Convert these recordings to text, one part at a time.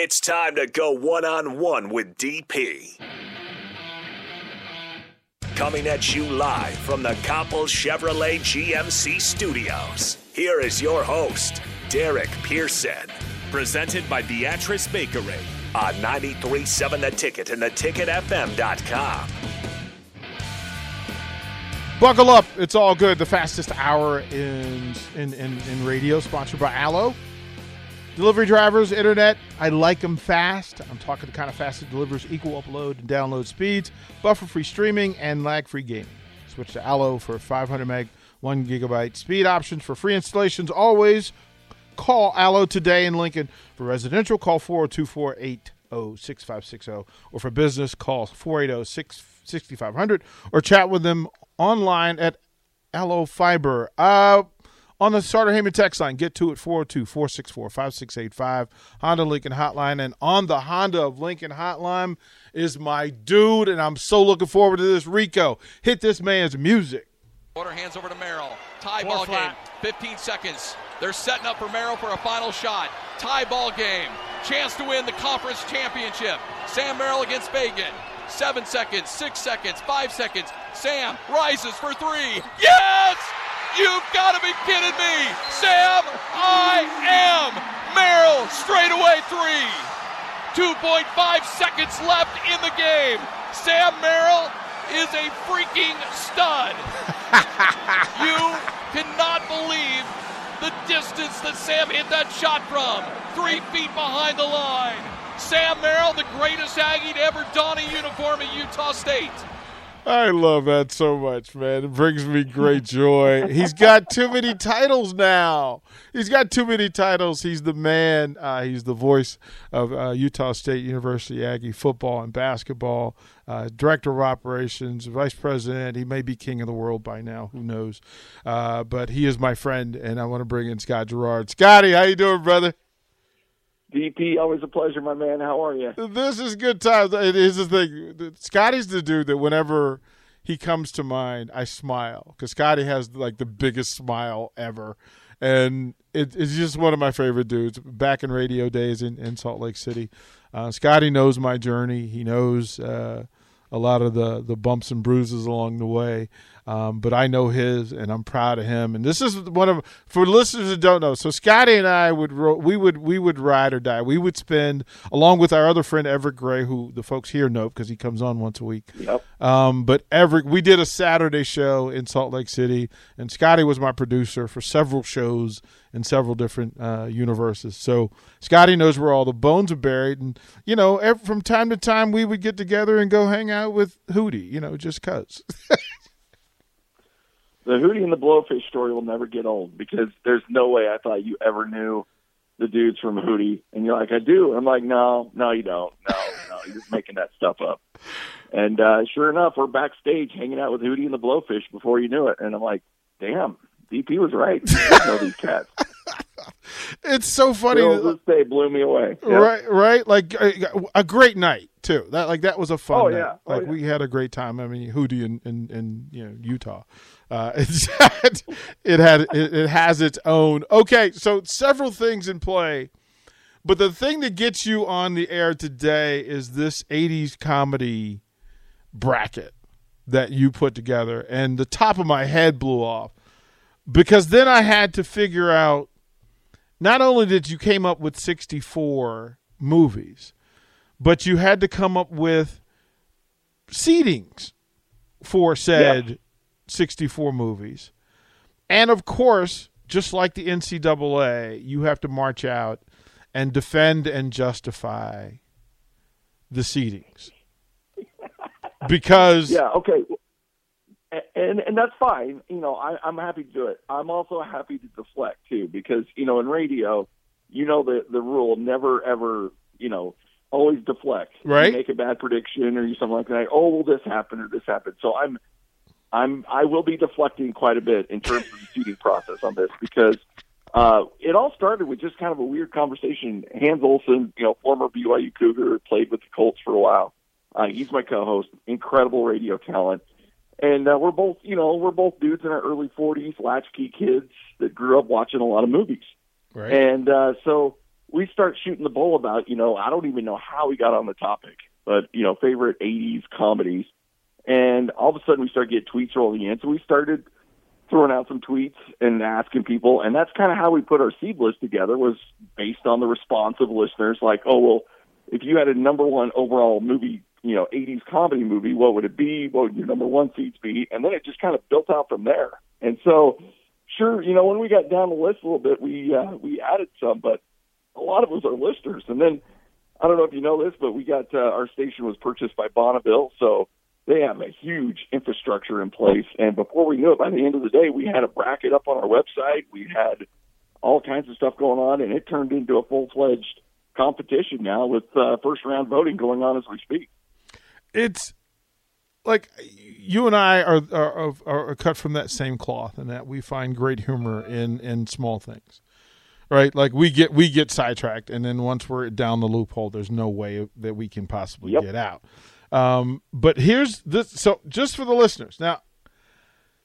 It's time to go one on one with DP. Coming at you live from the Copple Chevrolet GMC studios. Here is your host, Derek Pearson. Presented by Beatrice Bakery on 93.7 The Ticket and theticketfm.com. Buckle up. It's all good. The fastest hour in, in, in, in radio, sponsored by Allo. Delivery drivers, internet, I like them fast. I'm talking the kind of fast that delivers equal upload and download speeds, buffer free streaming, and lag free gaming. Switch to Allo for 500 meg, 1 gigabyte speed options for free installations. Always call Allo today in Lincoln. For residential, call 402 480 6560. Or for business, call 480 6500 or chat with them online at Allo Fiber. Uh, on the Sartor Hamann text line. Get to it 402 464 5685. Honda Lincoln Hotline. And on the Honda of Lincoln Hotline is my dude, and I'm so looking forward to this. Rico, hit this man's music. Order hands over to Merrill. Tie Four ball flat. game. 15 seconds. They're setting up for Merrill for a final shot. Tie ball game. Chance to win the conference championship. Sam Merrill against Fagan. Seven seconds, six seconds, five seconds. Sam rises for three. Yes! You've got to be kidding me. Sam, I am. Merrill, straightaway three. 2.5 seconds left in the game. Sam Merrill is a freaking stud. you cannot believe the distance that Sam hit that shot from. Three feet behind the line. Sam Merrill, the greatest Aggie to ever don a uniform at Utah State. I love that so much, man. It brings me great joy. He's got too many titles now. He's got too many titles. He's the man. Uh, he's the voice of uh, Utah State University Aggie football and basketball. Uh, director of operations, vice president. He may be king of the world by now. Who knows? Uh, but he is my friend, and I want to bring in Scott Garrard. Scotty, how you doing, brother? DP, always a pleasure, my man. How are you? This is good times. It is the thing. Scotty's the dude that whenever he comes to mind, I smile because Scotty has like the biggest smile ever, and it, it's just one of my favorite dudes. Back in radio days in, in Salt Lake City, uh, Scotty knows my journey. He knows uh, a lot of the the bumps and bruises along the way. Um, but I know his, and I'm proud of him. And this is one of for listeners that don't know. So Scotty and I would we would we would ride or die. We would spend along with our other friend Everett Gray, who the folks here know because he comes on once a week. Yep. Um, but Everett, we did a Saturday show in Salt Lake City, and Scotty was my producer for several shows in several different uh, universes. So Scotty knows where all the bones are buried, and you know, every, from time to time we would get together and go hang out with Hootie. You know, just cause. the Hootie and the Blowfish story will never get old because there's no way I thought you ever knew the dudes from Hootie. And you're like, I do. I'm like, no, no, you don't. No, no, you're just making that stuff up. And uh, sure enough, we're backstage hanging out with Hootie and the Blowfish before you knew it. And I'm like, damn, DP was right. I know these cats. it's so funny. This day blew me away. Yep. Right, right. Like a, a, great night too. That like that was a fun. Oh night. yeah. Oh, like yeah. we had a great time. I mean, Hootie in in, in you know Utah. Uh, it's had, it had it, it has its own. Okay, so several things in play, but the thing that gets you on the air today is this '80s comedy bracket that you put together, and the top of my head blew off because then I had to figure out. Not only did you came up with 64 movies, but you had to come up with seedings for said. Yeah 64 movies. And of course, just like the NCAA, you have to march out and defend and justify the seedings. Because yeah, okay, and and that's fine. You know, I, I'm happy to do it. I'm also happy to deflect too, because you know, in radio, you know the the rule never ever you know always deflect. Right. You make a bad prediction or you something like that. Oh, well, this happened or this happened. So I'm I'm I will be deflecting quite a bit in terms of the seating process on this because uh, it all started with just kind of a weird conversation. Hans Olsen, you know, former BYU Cougar, played with the Colts for a while. Uh, he's my co-host, incredible radio talent, and uh, we're both, you know, we're both dudes in our early 40s, latchkey kids that grew up watching a lot of movies. right. And uh, so we start shooting the bull about, you know, I don't even know how we got on the topic, but you know, favorite '80s comedies, and all of a sudden we started getting tweets rolling in. So we started throwing out some tweets and asking people, and that's kind of how we put our seed list together. Was based on the response of listeners, like, oh well, if you had a number one overall movie, you know, '80s comedy movie, what would it be? What would your number one seeds be? And then it just kind of built out from there. And so, sure, you know, when we got down the list a little bit, we uh, we added some, but a lot of us are listeners. And then I don't know if you know this, but we got uh, our station was purchased by Bonneville, so they have a huge infrastructure in place. And before we knew it, by the end of the day, we had a bracket up on our website. We had all kinds of stuff going on, and it turned into a full fledged competition now with uh, first round voting going on as we speak. It's like you and I are, are are, cut from that same cloth, in that we find great humor in in small things right? Like we get we get sidetracked, and then once we're down the loophole, there's no way that we can possibly yep. get out. Um, but here's this. So just for the listeners now,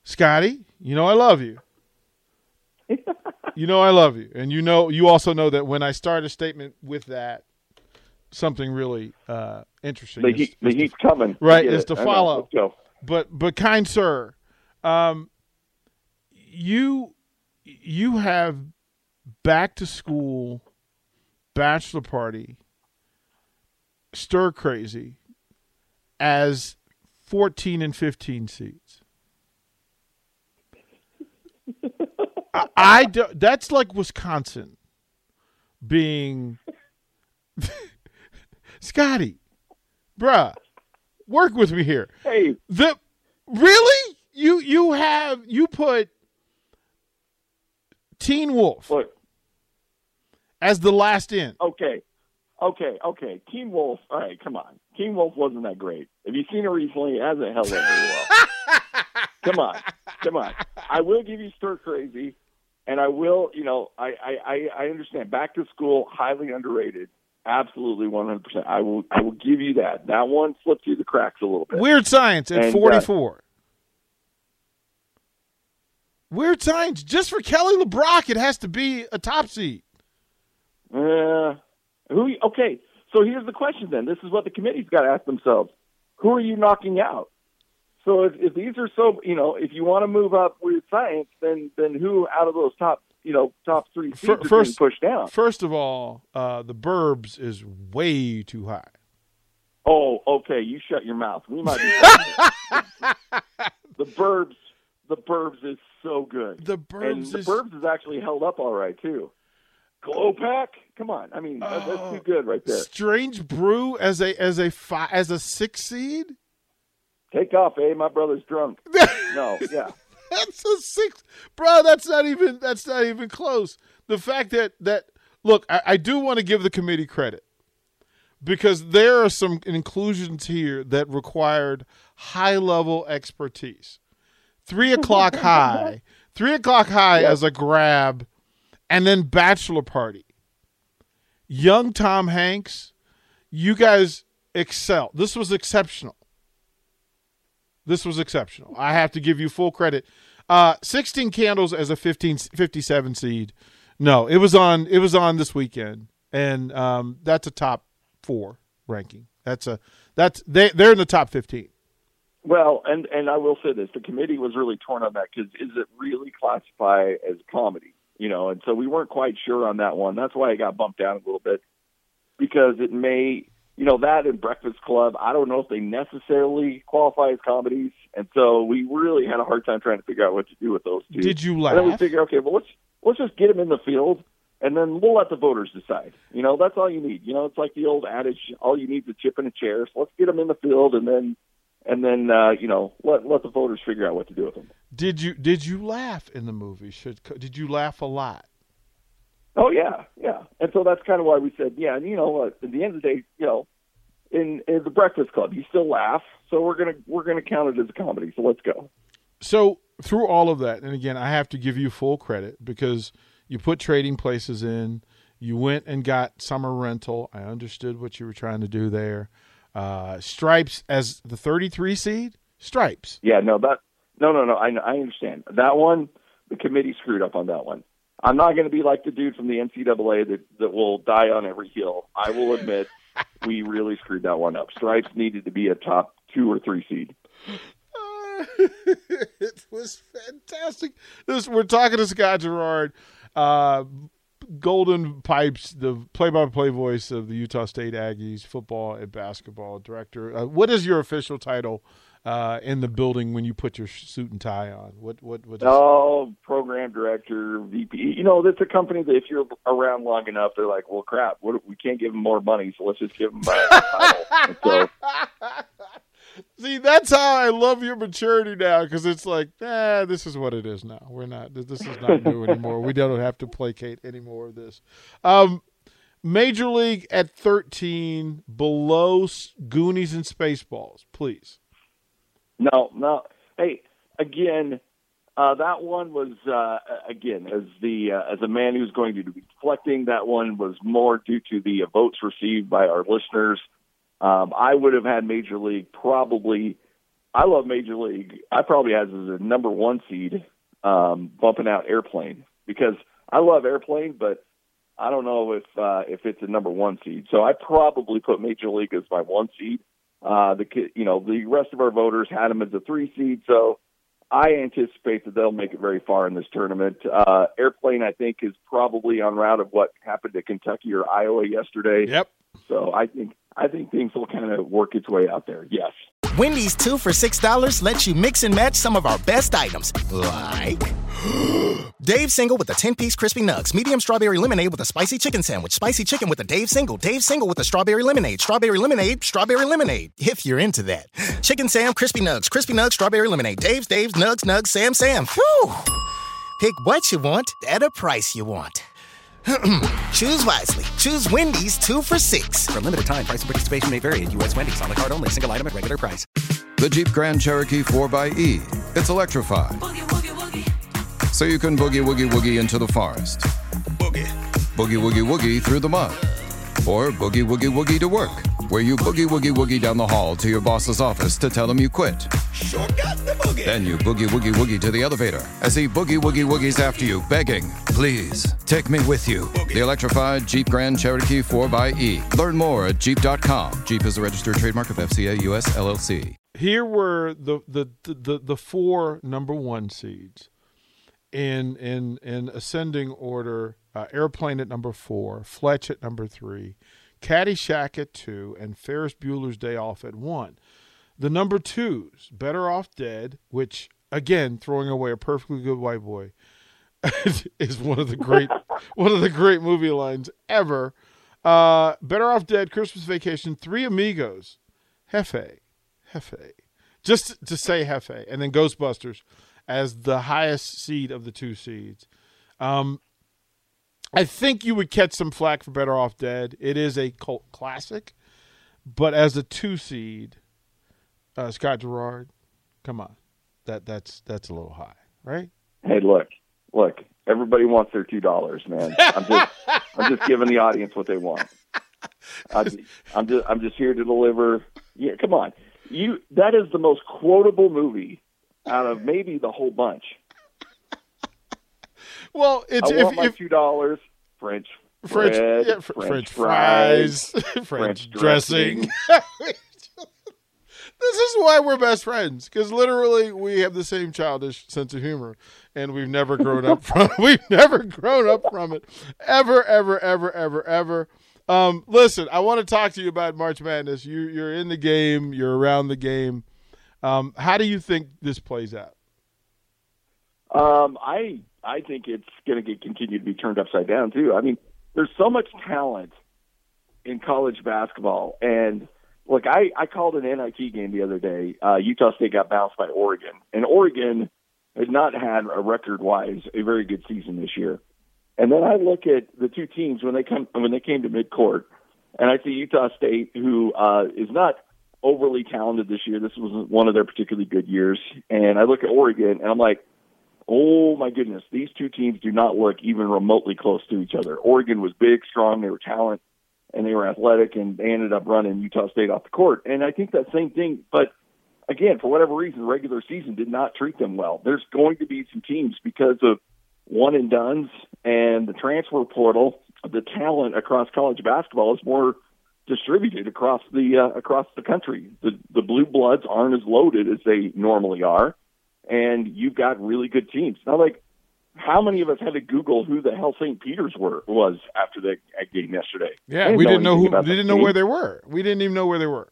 Scotty, you know I love you. you know I love you, and you know you also know that when I start a statement with that, something really uh, interesting. The, heat, the heat's coming. Right, is to follow. But but kind sir, um, you you have back to school bachelor party stir crazy as 14 and 15 seats. I, I do, that's like Wisconsin being Scotty, bruh, work with me here. Hey, the really you you have you put Teen Wolf Look, as the last in. Okay, okay, okay. Teen Wolf. All right, come on. Teen Wolf wasn't that great. Have you seen it recently? It hasn't held up very well. come on, come on. I will give you Stir Crazy, and I will. You know, I I I understand. Back to School, highly underrated. Absolutely, one hundred percent. I will. I will give you that. That one slipped through the cracks a little bit. Weird Science at forty four. Uh, Weird Science. Just for Kelly LeBrock, it has to be a top seed. Uh, who? Okay, so here's the question. Then this is what the committee's got to ask themselves: Who are you knocking out? So if, if these are so, you know, if you want to move up with Science, then then who out of those top, you know, top three seeds first, are being pushed down? First of all, uh, the Burbs is way too high. Oh, okay. You shut your mouth. We might be. the Burbs the Burbs is so good. The Burbs and the is... Burbs is actually held up all right too. Glow Pack, come on! I mean, that's too oh, good right there. Strange Brew as a as a fi- as a six seed. Take off, eh? My brother's drunk. no, yeah. That's a six, bro. That's not even. That's not even close. The fact that that look, I, I do want to give the committee credit because there are some inclusions here that required high level expertise three o'clock high, three o'clock high yep. as a grab, and then bachelor party. Young Tom Hanks, you guys excel. This was exceptional. This was exceptional. I have to give you full credit. Uh, 16 candles as a 15, 57 seed. No, it was on. It was on this weekend, and um, that's a top four ranking. That's a that's they they're in the top 15. Well, and and I will say this: the committee was really torn on that because is it really classify as comedy? You know, and so we weren't quite sure on that one. That's why it got bumped down a little bit because it may, you know, that and Breakfast Club. I don't know if they necessarily qualify as comedies, and so we really had a hard time trying to figure out what to do with those two. Did you laugh? And then we figure, okay, well let's let's just get them in the field and then we'll let the voters decide. You know, that's all you need. You know, it's like the old adage: all you need is a chip and a chair. So let's get them in the field, and then and then uh, you know let let the voters figure out what to do with them. Did you did you laugh in the movie? Should did you laugh a lot? Oh yeah, yeah. And so that's kind of why we said yeah. And you know, at the end of the day, you know, in, in the Breakfast Club, you still laugh. So we're gonna we're gonna count it as a comedy. So let's go. So through all of that, and again, I have to give you full credit because you put trading places in. You went and got summer rental. I understood what you were trying to do there. Uh, Stripes as the 33 seed. Stripes. Yeah, no, that no, no, no. I I understand that one. The committee screwed up on that one. I'm not going to be like the dude from the NCAA that that will die on every hill. I will admit we really screwed that one up. Stripes needed to be a top two or three seed. it was fantastic. This we're talking to Scott Garrard. uh, Golden Pipes, the play-by-play voice of the Utah State Aggies football and basketball director. Uh, what is your official title uh, in the building when you put your suit and tie on? What what what? Is... Oh, program director, VP. You know, that's a company that if you're around long enough, they're like, well, crap, what, we can't give them more money, so let's just give them a title. so See, that's how I love your maturity now because it's like, ah, this is what it is now. We're not, this is not new anymore. We don't have to placate any more of this. Um, Major League at 13, below Goonies and Spaceballs, please. No, no. Hey, again, uh, that one was uh, again as the uh, as a man who's going to be reflecting. That one was more due to the votes received by our listeners um, I would have had Major League probably. I love Major League. I probably had as a number one seed, um, bumping out Airplane because I love Airplane, but I don't know if uh, if it's a number one seed. So I probably put Major League as my one seed. Uh, the you know the rest of our voters had them as a three seed. So I anticipate that they'll make it very far in this tournament. Uh, Airplane, I think, is probably on route of what happened to Kentucky or Iowa yesterday. Yep. So I think I think things will kind of work its way out there. Yes. Wendy's two for $6 lets you mix and match some of our best items, like Dave Single with a 10 piece crispy nugs, medium strawberry lemonade with a spicy chicken sandwich, spicy chicken with a Dave Single, Dave Single with a strawberry lemonade, strawberry lemonade, strawberry lemonade, if you're into that. Chicken Sam, crispy nugs, crispy nugs, strawberry lemonade, Dave's, Dave's, nugs, nugs, Sam, Sam. Whew. Pick what you want at a price you want. Choose wisely. Choose Wendy's two for six. For limited time, price and participation may vary at U.S. Wendy's on the card only, single item at regular price. The Jeep Grand Cherokee 4xE. It's electrified. Boogie, woogie, woogie. So you can boogie woogie woogie into the forest. Boogie. Boogie woogie woogie through the mud. Or boogie woogie woogie to work where you boogie woogie woogie down the hall to your boss's office to tell him you quit. Sure got the boogie. Then you boogie woogie woogie to the elevator as he boogie woogie woogies after you, begging, please, take me with you. Boogie. The electrified Jeep Grand Cherokee 4xE. Learn more at Jeep.com. Jeep is a registered trademark of FCA US LLC. Here were the, the, the, the four number one seeds in, in, in ascending order. Uh, airplane at number four, Fletch at number three, Caddyshack at two, and Ferris Bueller's Day Off at one. The number twos, Better Off Dead, which again, throwing away a perfectly good white boy, is one of the great one of the great movie lines ever. Uh, Better Off Dead, Christmas Vacation, Three Amigos, Jefe, Jefe, just to say Jefe, and then Ghostbusters as the highest seed of the two seeds. Um, I think you would catch some flack for Better Off Dead. It is a cult classic, but as a two seed, uh, Scott Garrard, come on, that that's that's a little high, right? Hey, look, look, everybody wants their two dollars, man. I'm just I'm just giving the audience what they want. I, I'm just I'm just here to deliver. Yeah, come on, you. That is the most quotable movie out of maybe the whole bunch. Well, it's I if, want my if, two dollars. French French, bread, yeah, fr- French, French fries, fries, French dressing. dressing. this is why we're best friends because literally we have the same childish sense of humor, and we've never grown up from. We've never grown up from it, ever, ever, ever, ever, ever. Um, listen, I want to talk to you about March Madness. You, you're in the game. You're around the game. Um, how do you think this plays out? Um, I I think it's going to get continue to be turned upside down too. I mean, there's so much talent in college basketball, and look, I I called an NIT game the other day. Uh, Utah State got bounced by Oregon, and Oregon has not had a record wise a very good season this year. And then I look at the two teams when they come when they came to midcourt, and I see Utah State, who uh, is not overly talented this year. This was one of their particularly good years, and I look at Oregon, and I'm like Oh my goodness, these two teams do not look even remotely close to each other. Oregon was big, strong, they were talent, and they were athletic, and they ended up running Utah State off the court. And I think that same thing, but again, for whatever reason, the regular season did not treat them well. There's going to be some teams because of one and dones and the transfer portal, the talent across college basketball is more distributed across the uh, across the country. The the blue bloods aren't as loaded as they normally are, and you've got really good teams. Now, like how many of us had to Google who the hell St. Peter's were was after the game yesterday? Yeah, we didn't know who. We didn't know where they were. We didn't even know where they were.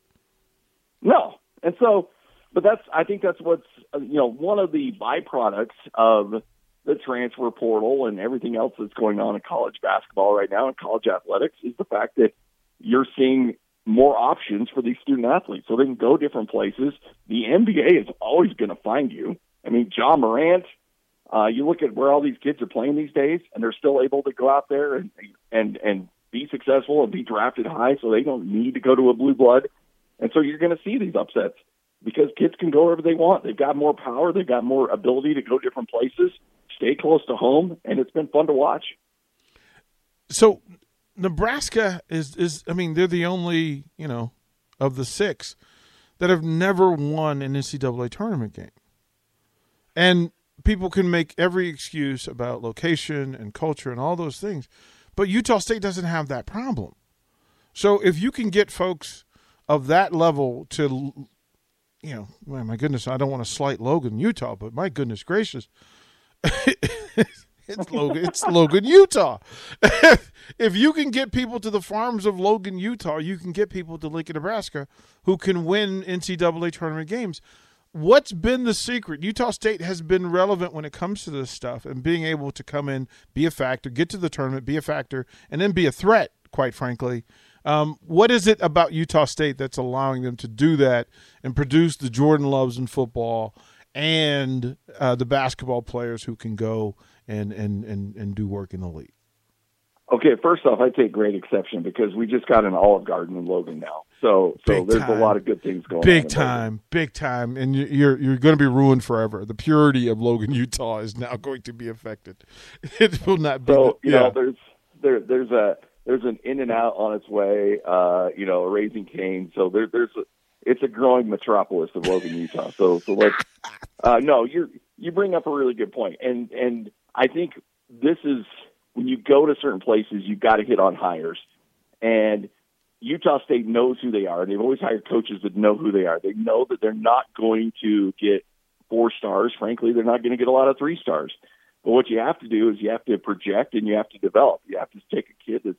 No, and so, but that's I think that's what's you know one of the byproducts of the transfer portal and everything else that's going on in college basketball right now and college athletics is the fact that you're seeing more options for these student athletes so they can go different places. The NBA is always going to find you. I mean, Ja Morant, uh, you look at where all these kids are playing these days and they're still able to go out there and, and, and be successful and be drafted high so they don't need to go to a blue blood. And so you're going to see these upsets because kids can go wherever they want. They've got more power. They've got more ability to go different places stay close to home, and it's been fun to watch. So, Nebraska is is I mean they're the only you know of the six that have never won an NCAA tournament game, and people can make every excuse about location and culture and all those things, but Utah State doesn't have that problem. So if you can get folks of that level to, you know, my goodness, I don't want to slight Logan, Utah, but my goodness gracious, it's Logan. It's Logan, Utah. if you can get people to the farms of Logan, Utah, you can get people to Lincoln, Nebraska, who can win NCAA tournament games. What's been the secret? Utah State has been relevant when it comes to this stuff and being able to come in, be a factor, get to the tournament, be a factor, and then be a threat. Quite frankly, um, what is it about Utah State that's allowing them to do that and produce the Jordan Loves in football? and uh, the basketball players who can go and, and, and, and do work in the league? Okay, first off, I take great exception because we just got an Olive Garden in Logan now, so so big there's time. a lot of good things going big on. Big time, big time, and you're you're going to be ruined forever. The purity of Logan, Utah, is now going to be affected. It will not be. So you yeah. know, there's there there's a there's an in and out on its way. Uh, you know, a Raising Cane. So there there's a, it's a growing metropolis of Logan, Utah. So so let's uh, no, you you bring up a really good point, and and I think this is when you go to certain places, you've got to hit on hires, and Utah State knows who they are. They've always hired coaches that know who they are. They know that they're not going to get four stars. Frankly, they're not going to get a lot of three stars. But what you have to do is you have to project and you have to develop. You have to take a kid that's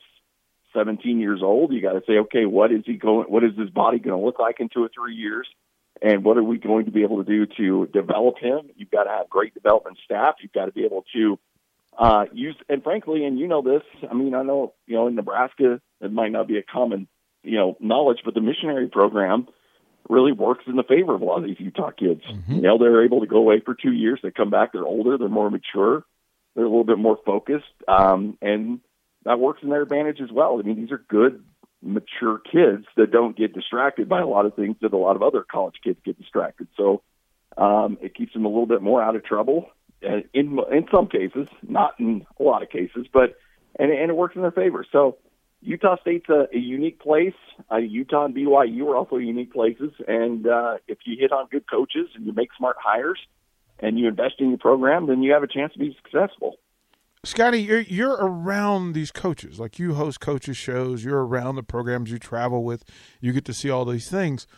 17 years old. You got to say, okay, what is he going? What is his body going to look like in two or three years? And what are we going to be able to do to develop him? You've got to have great development staff. You've got to be able to uh, use, and frankly, and you know this. I mean, I know you know in Nebraska it might not be a common you know knowledge, but the missionary program really works in the favor of a lot of these Utah kids. Mm-hmm. You know, they're able to go away for two years. They come back. They're older. They're more mature. They're a little bit more focused, um, and that works in their advantage as well. I mean, these are good, mature kids that don't get distracted by a lot of things that a lot of other college kids get distracted. So um, it keeps them a little bit more out of trouble. In in some cases, not in a lot of cases, but and, and it works in their favor. So Utah State's a, a unique place. Uh, Utah and BYU are also unique places, and uh, if you hit on good coaches and you make smart hires and you invest in your program, then you have a chance to be successful. Scotty, you're you're around these coaches. Like you host coaches shows, you're around the programs you travel with, you get to see all these things.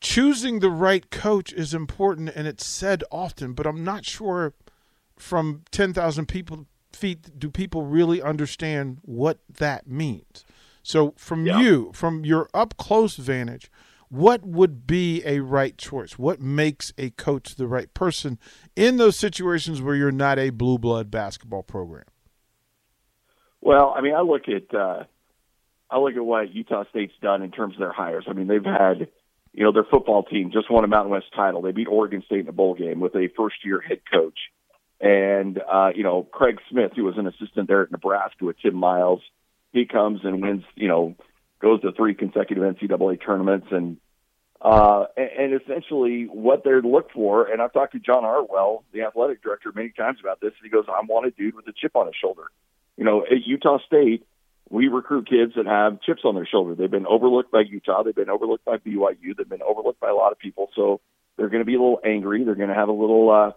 Choosing the right coach is important and it's said often, but I'm not sure from 10,000 people feet do people really understand what that means. So from Yeah. you, from your up close vantage, what would be a right choice? What makes a coach the right person in those situations where you're not a blue blood basketball program? Well, I mean, I look at uh, I look at what Utah State's done in terms of their hires. I mean, they've had you know their football team just won a Mountain West title. They beat Oregon State in a bowl game with a first year head coach, and uh, you know Craig Smith, who was an assistant there at Nebraska with Tim Miles, he comes and wins. You know, goes to three consecutive NCAA tournaments and. Uh, and, and essentially what they're looked for, and I've talked to John Hartwell, the athletic director, many times about this. And he goes, "I want a dude with a chip on his shoulder." you know, at Utah State, we recruit kids that have chips on their shoulder. They've been overlooked by Utah. They've been overlooked by BYU. They've been overlooked by a lot of people. So they're going to be a little angry. They're going to have a little, uh,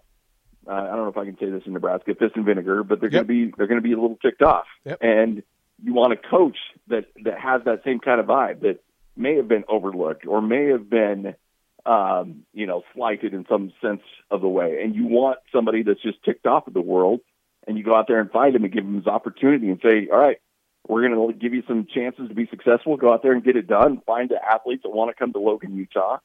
Uh, I don't know if I can say this in Nebraska, piss and vinegar, but they're Yep. going to be they're going to be a little ticked off. Yep. And you want a coach that that has that same kind of vibe that may have been overlooked or may have been um, you know slighted in some sense of the way. And you want somebody that's just ticked off at the world, and you go out there and find him and give him his opportunity and say, all right. We're going to give you some chances to be successful. Go out there and get it done. Find the athletes that want to come to Logan, Utah,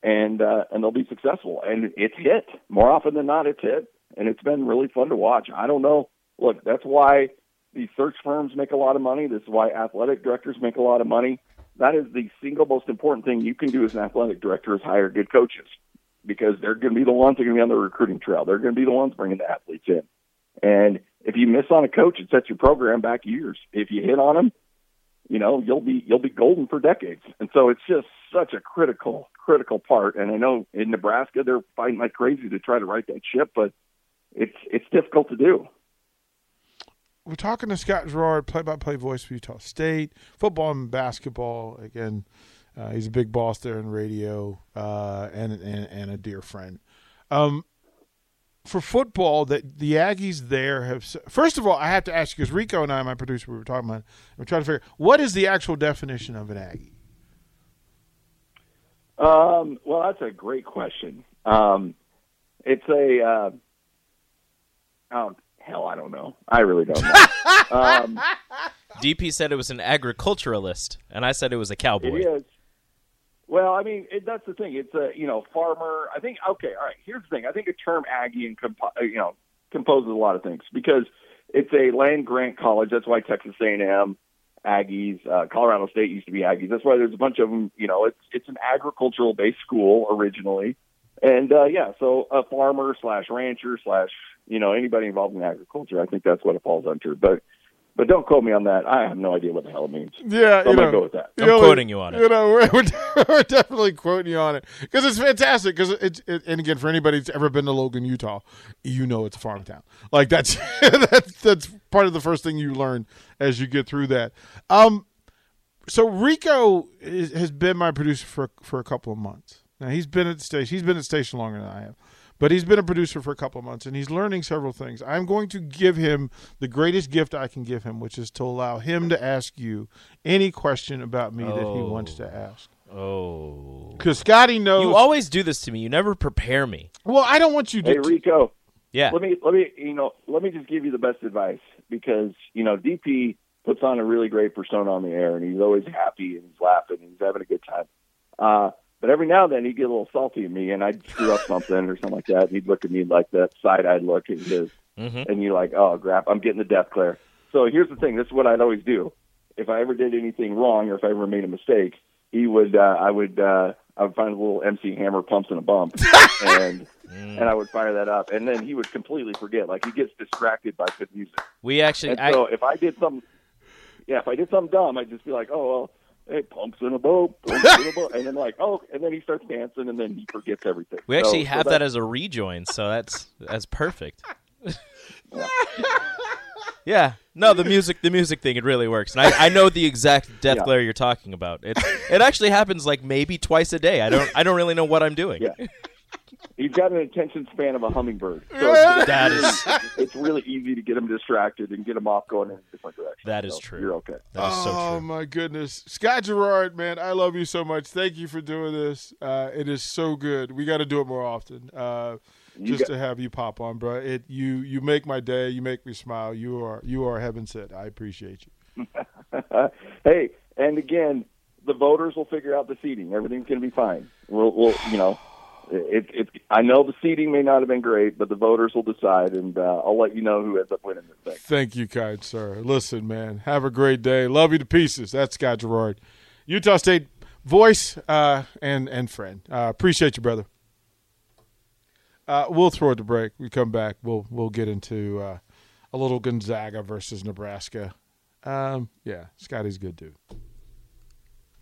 and uh, and they'll be successful. And it's hit more often than not. It's hit, and it's been really fun to watch. I don't know. Look, that's why these search firms make a lot of money. This is why athletic directors make a lot of money. That is the single most important thing you can do as an athletic director is hire good coaches because they're going to be the ones that are going to be on the recruiting trail. They're going to be the ones bringing the athletes in. And if you miss on a coach, it sets your program back years. If you hit on them, you know you'll be you'll be golden for decades. And so it's just such a critical critical part. And I know in Nebraska they're fighting like crazy to try to right that ship, but it's it's difficult to do. We're talking to Scott Garrard, play-by-play voice for Utah State football and basketball. Again, uh, he's a big boss there in radio uh, and, and and a dear friend. Um, for football, that the Aggies there have. First of all, I have to ask you because Rico and I, my producer, we were talking about. We're trying to figure what is the actual definition of an Aggie. Um, well, that's a great question. Um, it's a uh, oh hell, I don't know. I really don't know. um, DP said it was an agriculturalist, and I said it was a cowboy. It is. Well, I mean, it, that's the thing. It's a you know farmer. I think okay, all right. Here's the thing. I think a term Aggie and compo- uh, you know composes a lot of things because it's a land grant college. That's why Texas A&M, Aggies, uh, Colorado State used to be Aggies. That's why there's a bunch of them. You know, it's it's an agricultural based school originally, and uh, yeah, so a farmer slash rancher slash you know anybody involved in agriculture. I think that's what it falls under. But but don't quote me on that. I have no idea what the hell it means. Yeah, So I'm you gonna go with that. I'm quoting you on it. You know, we're, we're, we're definitely quoting you on it because it's fantastic. Because it's it, and again, for anybody that's ever been to Logan, Utah, you know it's a farm town. Like that's that's that's part of the first thing you learn as you get through that. Um, so Rico is, has been my producer for for a couple of months. Now he's been at the station. He's been at the station longer than I have, but he's been a producer for a couple of months, and he's learning several things. I'm going to give him the greatest gift I can give him, which is to allow him to ask you any question about me that he wants to ask. Oh. Because Scotty knows. You always do this to me. You never prepare me. well, I don't want you to. Hey Rico, Yeah. let me let me you know let me just give you the best advice because you know DP puts on a really great persona on the air and he's always happy and he's laughing and he's having a good time. Uh, but every now and then he'd get a little salty at me and I'd screw up something or something like that. And he'd look at me like that side-eyed look and his, Mhm. and you're like, oh crap, I'm getting the death glare. So here's the thing. This is what I'd always do. If I ever did anything wrong or if I ever made a mistake, he would, uh, I would, uh, I would find a little MC Hammer pumps and a bump and, and I would fire that up. And then he would completely forget. Like he gets distracted by good music. We actually. And I, so if I did something, yeah, if I did something dumb, I'd just be like, oh, well, hey, pumps in a boat, pumps in a boat. And then like, oh, and then he starts dancing and then he forgets everything. we actually So- so have that that as a rejoin, so that's that's perfect. yeah. No, the music the music thing it really works. And I, I know the exact death Yeah. glare you're talking about. It it actually happens like maybe twice a day. I don't I don't really know what I'm doing. Yeah. He's got an attention span of a hummingbird. So it's, That is it's really easy to get him distracted and get him off going in a different direction. That is So true. You're okay. that is so oh true. my goodness, Scott Garrard, man, I love you so much. Thank you for doing this. Uh, it is so good. We got to do it more often. Uh, just got- to have you pop on, bro. It you you make my day. You make me smile. You are you are heaven sent. I appreciate you. hey, and again, the voters will figure out the seating. Everything's going to be fine. We'll, we'll you know, it, it, I know the seating may not have been great, but the voters will decide, and uh, I'll let you know who ends up winning this thing. Thank you, kind sir. Listen, man, have a great day. Love you to pieces. That's Scott Garrard, Utah State voice uh, and and friend. Uh, appreciate you, brother. Uh, we'll throw it to break. We come back. We'll we'll get into uh, a little Gonzaga versus Nebraska. Um, yeah, Scotty's good dude.